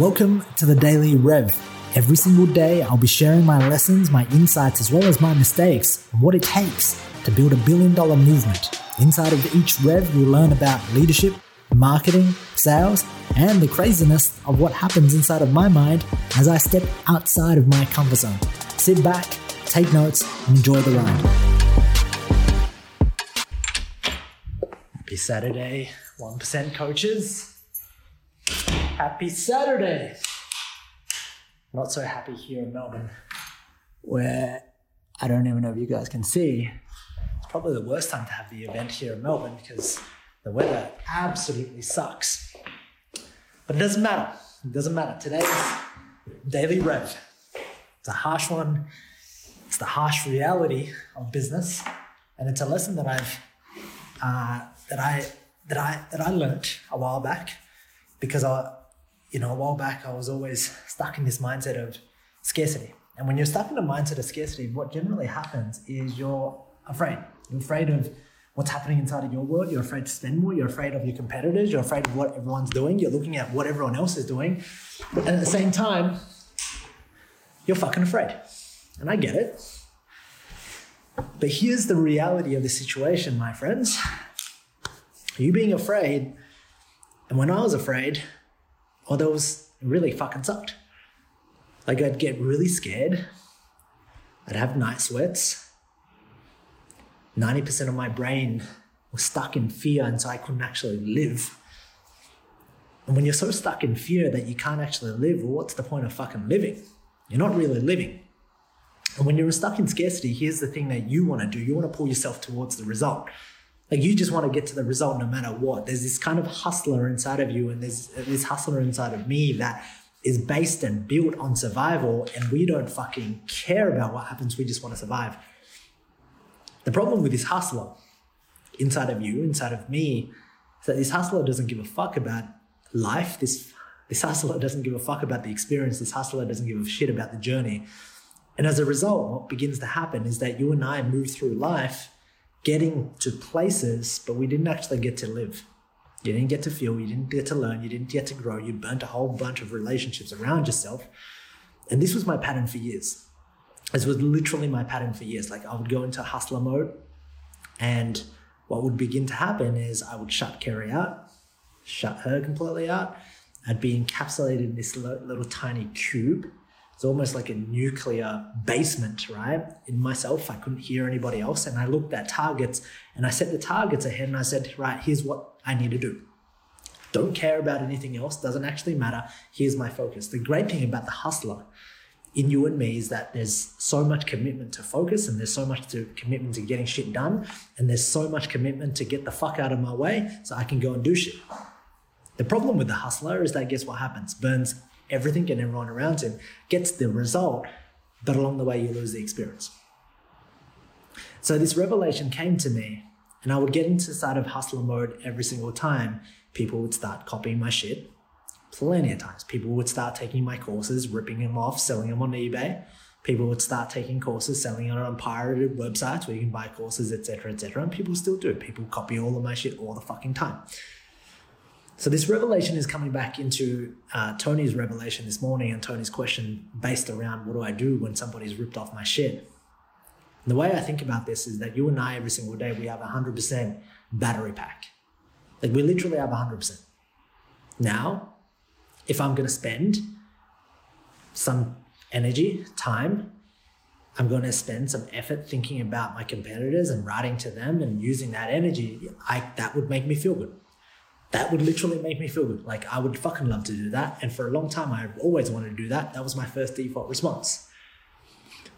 Welcome to the Daily Rev. Every single day, I'll be sharing my lessons, my insights, as well as my mistakes, and what it takes to build a billion dollar movement. Inside of each Rev, you'll learn about leadership, marketing, sales, and the craziness of what happens inside of my mind as I step outside of my comfort zone. Sit back, take notes, and enjoy the ride. Happy Saturday, 1% coaches. Happy Saturday. Not so happy here in Melbourne, where I don't even know if you guys can see. It's probably the worst time to have the event here in Melbourne because the weather absolutely sucks. But it doesn't matter. It doesn't matter. Today's daily rev. It's a harsh one. It's the harsh reality of business, and it's a lesson that I've uh, that I that I that I learned a while back because I you know, a while back, I was always stuck in this mindset of scarcity. And when you're stuck in a mindset of scarcity, what generally happens is you're afraid. You're afraid of what's happening inside of your world. You're afraid to spend more. You're afraid of your competitors. You're afraid of what everyone's doing. You're looking at what everyone else is doing. And at the same time, you're fucking afraid. And I get it. But here's the reality of the situation, my friends. You being afraid, and when I was afraid, or those really fucking sucked. Like I'd get really scared. I'd have night sweats. 90% of my brain was stuck in fear, and so I couldn't actually live. And when you're so stuck in fear that you can't actually live, well, what's the point of fucking living? You're not really living. And when you're stuck in scarcity, here's the thing that you want to do you want to pull yourself towards the result. Like you just want to get to the result no matter what. There's this kind of hustler inside of you, and there's this hustler inside of me that is based and built on survival, and we don't fucking care about what happens. We just want to survive. The problem with this hustler inside of you, inside of me, is that this hustler doesn't give a fuck about life. This this hustler doesn't give a fuck about the experience. This hustler doesn't give a shit about the journey. And as a result, what begins to happen is that you and I move through life getting to places, but we didn't actually get to live. You didn't get to feel, you didn't get to learn, you didn't get to grow, you burnt a whole bunch of relationships around yourself. And this was my pattern for years. This was literally my pattern for years. Like I would go into hustler mode, and what would begin to happen is I would shut Kerry out, shut her completely out. I'd be encapsulated in this little tiny cube it's almost like a nuclear basement, right? In myself, I couldn't hear anybody else. And I looked at targets and I set the targets ahead and I said, right, here's what I need to do. Don't care about anything else, doesn't actually matter. Here's my focus. The great thing about the hustler in you and me is that there's so much commitment to focus and there's so much to commitment to getting shit done and there's so much commitment to get the fuck out of my way so I can go and do shit. The problem with the hustler is that guess what happens? Burns everything and everyone around him gets the result, but along the way you lose the experience. So this revelation came to me, and I would get into side of hustler mode every single time. People would start copying my shit. Plenty of times, people would start taking my courses, ripping them off, selling them on eBay. People would start taking courses, selling it on pirated websites where you can buy courses, etc., etc. And people still do. People copy all of my shit all the fucking time. So this revelation is coming back into uh, Tony's revelation this morning and Tony's question based around what do I do when somebody's ripped off my shit? And the way I think about this is that you and I every single day we have a hundred percent battery pack. Like we literally have a hundred percent. Now, if I'm gonna spend some energy, time, I'm going to spend some effort thinking about my competitors and writing to them and using that energy. I, that would make me feel good that would literally make me feel good. Like I would fucking love to do that. And for a long time, I've always wanted to do that. That was my first default response.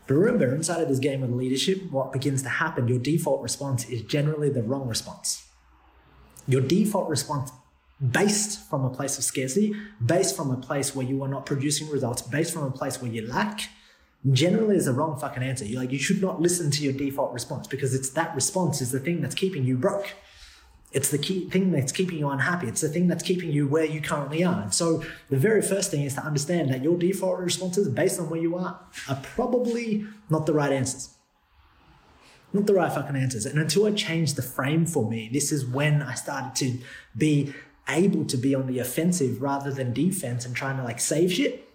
But remember, inside of this game of leadership, what begins to happen, your default response is generally the wrong response. Your default response, based from a place of scarcity, based from a place where you are not producing results, based from a place where you lack, generally is the wrong fucking answer. You're like you should not listen to your default response because it's that response is the thing that's keeping you broke. It's the key thing that's keeping you unhappy. It's the thing that's keeping you where you currently are. And so the very first thing is to understand that your default responses based on where you are are probably not the right answers. Not the right fucking answers. And until I changed the frame for me, this is when I started to be able to be on the offensive rather than defense and trying to like save shit.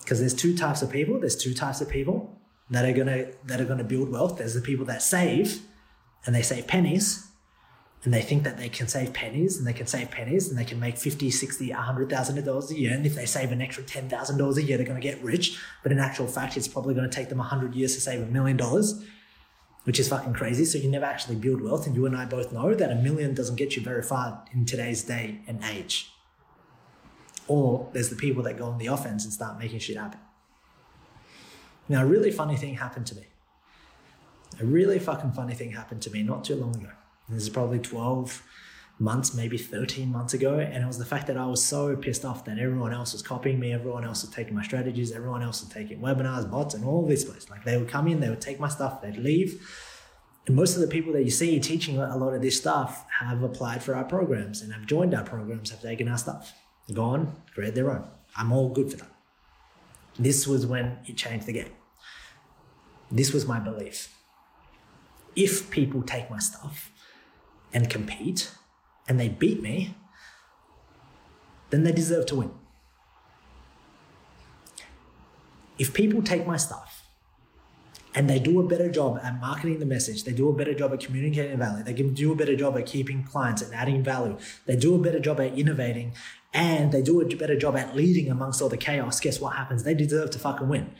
Because there's two types of people. There's two types of people that are gonna that are gonna build wealth. There's the people that save and they save pennies and they think that they can save pennies and they can save pennies and they can make 50, 60, $100,000 a year. And if they save an extra $10,000 a year, they're going to get rich. But in actual fact, it's probably going to take them 100 years to save a million dollars, which is fucking crazy. So you never actually build wealth. And you and I both know that a million doesn't get you very far in today's day and age. Or there's the people that go on the offense and start making shit happen. Now, a really funny thing happened to me. A really fucking funny thing happened to me not too long ago. This is probably 12 months, maybe 13 months ago. And it was the fact that I was so pissed off that everyone else was copying me, everyone else was taking my strategies, everyone else was taking webinars, bots, and all this place. Like they would come in, they would take my stuff, they'd leave. And most of the people that you see teaching a lot of this stuff have applied for our programs and have joined our programs, have taken our stuff, gone, created their own. I'm all good for that. This was when it changed the game. This was my belief. If people take my stuff, and compete and they beat me, then they deserve to win. If people take my stuff and they do a better job at marketing the message, they do a better job at communicating value, they can do a better job at keeping clients and adding value, they do a better job at innovating, and they do a better job at leading amongst all the chaos, guess what happens? They deserve to fucking win.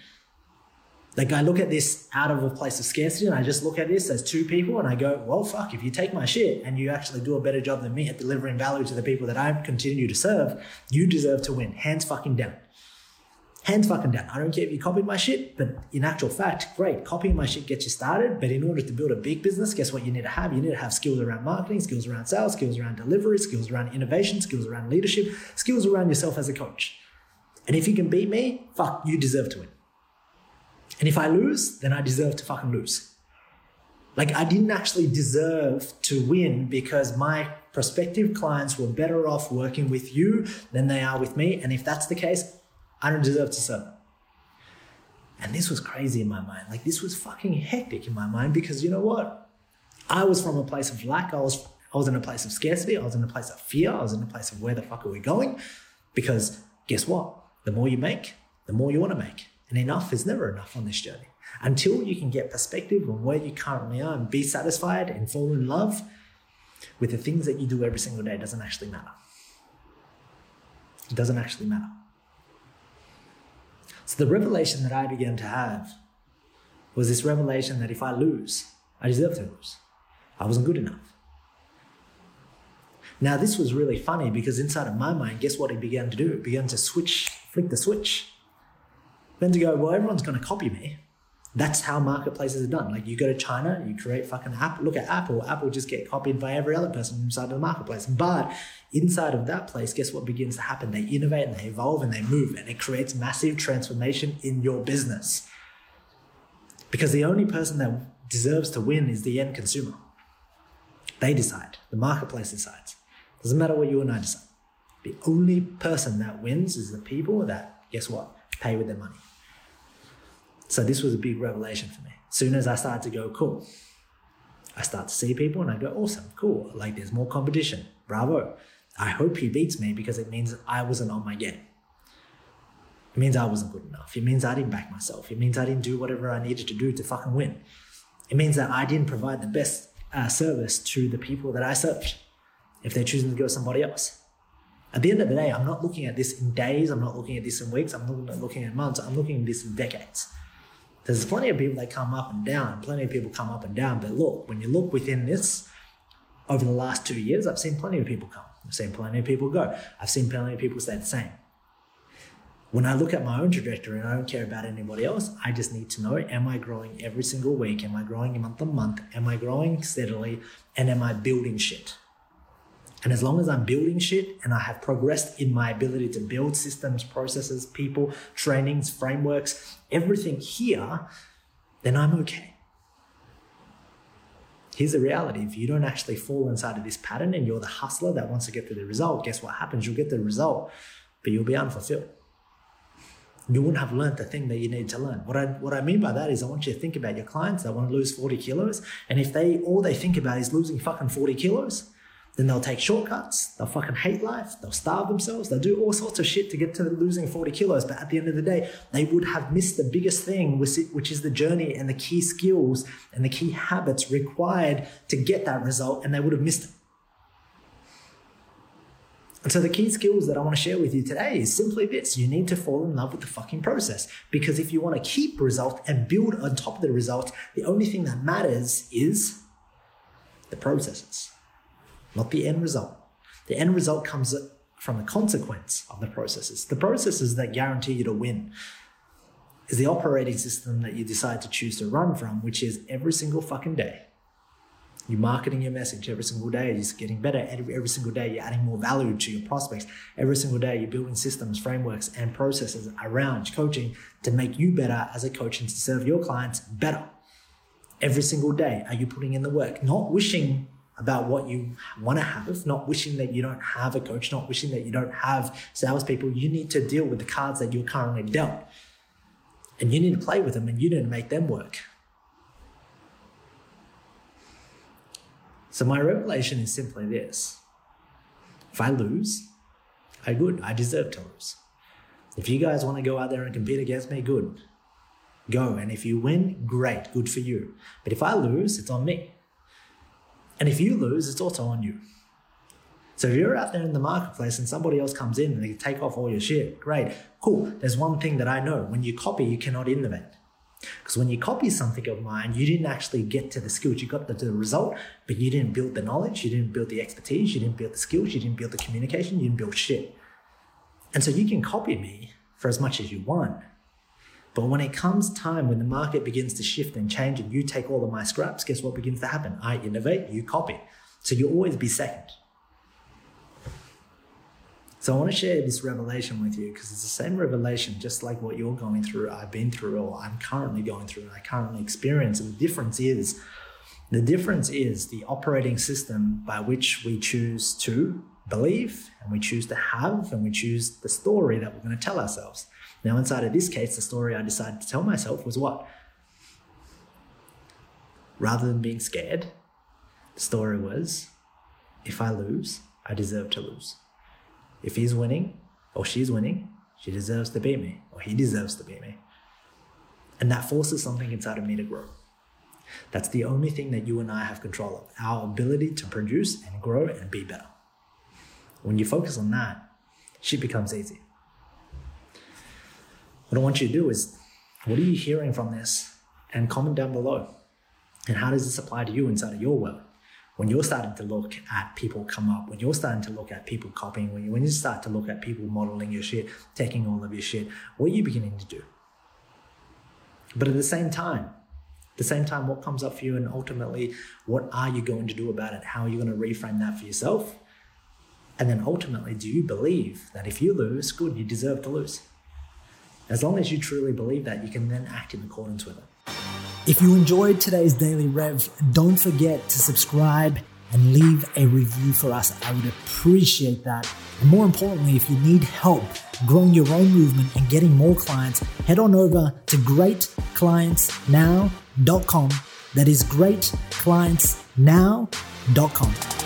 Like I look at this out of a place of scarcity and I just look at this as two people and I go, well, fuck, if you take my shit and you actually do a better job than me at delivering value to the people that I continue to serve, you deserve to win. Hands fucking down. Hands fucking down. I don't care if you copied my shit, but in actual fact, great. Copying my shit gets you started. But in order to build a big business, guess what you need to have? You need to have skills around marketing, skills around sales, skills around delivery, skills around innovation, skills around leadership, skills around yourself as a coach. And if you can beat me, fuck, you deserve to win. And if I lose, then I deserve to fucking lose. Like I didn't actually deserve to win because my prospective clients were better off working with you than they are with me. And if that's the case, I don't deserve to serve. And this was crazy in my mind. Like this was fucking hectic in my mind because you know what? I was from a place of lack. I was I was in a place of scarcity. I was in a place of fear. I was in a place of where the fuck are we going? Because guess what? The more you make, the more you want to make. And enough is never enough on this journey. Until you can get perspective on where you currently are and be satisfied and fall in love with the things that you do every single day, doesn't actually matter. It doesn't actually matter. So the revelation that I began to have was this revelation that if I lose, I deserve to lose. I wasn't good enough. Now, this was really funny because inside of my mind, guess what it began to do? It began to switch, flick the switch then to go, well, everyone's going to copy me. That's how marketplaces are done. Like you go to China, you create fucking app. Look at Apple. Apple just get copied by every other person inside of the marketplace. But inside of that place, guess what begins to happen? They innovate and they evolve and they move, and it creates massive transformation in your business. Because the only person that deserves to win is the end consumer. They decide. The marketplace decides. Doesn't matter what you and I decide. The only person that wins is the people that, guess what, pay with their money. So this was a big revelation for me. As soon as I started to go, cool, I start to see people and I go, awesome, cool. Like there's more competition. Bravo. I hope he beats me because it means I wasn't on my game. It means I wasn't good enough. It means I didn't back myself. It means I didn't do whatever I needed to do to fucking win. It means that I didn't provide the best uh, service to the people that I served if they're choosing to go somebody else. At the end of the day, I'm not looking at this in days. I'm not looking at this in weeks. I'm not looking at months. I'm looking at this in decades. There's plenty of people that come up and down, plenty of people come up and down. But look, when you look within this, over the last two years, I've seen plenty of people come. I've seen plenty of people go. I've seen plenty of people stay the same. When I look at my own trajectory and I don't care about anybody else, I just need to know am I growing every single week? Am I growing month on month? Am I growing steadily? And am I building shit? And as long as I'm building shit and I have progressed in my ability to build systems, processes, people, trainings, frameworks, everything here, then I'm okay. Here's the reality if you don't actually fall inside of this pattern and you're the hustler that wants to get to the result, guess what happens? You'll get the result, but you'll be unfulfilled. You wouldn't have learned the thing that you need to learn. What I what I mean by that is I want you to think about your clients that want to lose 40 kilos. And if they all they think about is losing fucking 40 kilos, then they'll take shortcuts, they'll fucking hate life, they'll starve themselves, they'll do all sorts of shit to get to losing 40 kilos. But at the end of the day, they would have missed the biggest thing, which is the journey and the key skills and the key habits required to get that result, and they would have missed it. And so the key skills that I want to share with you today is simply this. You need to fall in love with the fucking process. Because if you want to keep results and build on top of the results, the only thing that matters is the processes not the end result. The end result comes from the consequence of the processes. The processes that guarantee you to win is the operating system that you decide to choose to run from, which is every single fucking day. You're marketing your message every single day. You're just getting better every, every single day. You're adding more value to your prospects. Every single day, you're building systems, frameworks, and processes around coaching to make you better as a coach and to serve your clients better. Every single day, are you putting in the work? Not wishing about what you want to have, mm-hmm. not wishing that you don't have a coach, not wishing that you don't have salespeople. You need to deal with the cards that you're currently dealt. And you need to play with them and you need to make them work. So, my revelation is simply this if I lose, I good. I deserve to lose. If you guys want to go out there and compete against me, good. Go. And if you win, great. Good for you. But if I lose, it's on me. And if you lose, it's also on you. So if you're out there in the marketplace and somebody else comes in and they take off all your shit, great, cool. There's one thing that I know when you copy, you cannot innovate. Because when you copy something of mine, you didn't actually get to the skills. You got the, the result, but you didn't build the knowledge, you didn't build the expertise, you didn't build the skills, you didn't build the communication, you didn't build shit. And so you can copy me for as much as you want. But when it comes time when the market begins to shift and change and you take all of my scraps, guess what begins to happen? I innovate, you copy. So you'll always be second. So I want to share this revelation with you because it's the same revelation, just like what you're going through, I've been through, or I'm currently going through, and I currently experience. And the difference is, the difference is the operating system by which we choose to believe and we choose to have and we choose the story that we're going to tell ourselves. Now, inside of this case, the story I decided to tell myself was what? Rather than being scared, the story was if I lose, I deserve to lose. If he's winning or she's winning, she deserves to beat me or he deserves to beat me. And that forces something inside of me to grow. That's the only thing that you and I have control of our ability to produce and grow and be better. When you focus on that, shit becomes easy. What I want you to do is, what are you hearing from this? And comment down below. And how does this apply to you inside of your world? When you're starting to look at people come up, when you're starting to look at people copying, when you, when you start to look at people modeling your shit, taking all of your shit, what are you beginning to do? But at the same time, at the same time, what comes up for you, and ultimately, what are you going to do about it? How are you going to reframe that for yourself? And then ultimately, do you believe that if you lose, good, you deserve to lose? As long as you truly believe that, you can then act in accordance with it. If you enjoyed today's Daily Rev, don't forget to subscribe and leave a review for us. I would appreciate that. And more importantly, if you need help growing your own movement and getting more clients, head on over to greatclientsnow.com. That is greatclientsnow.com.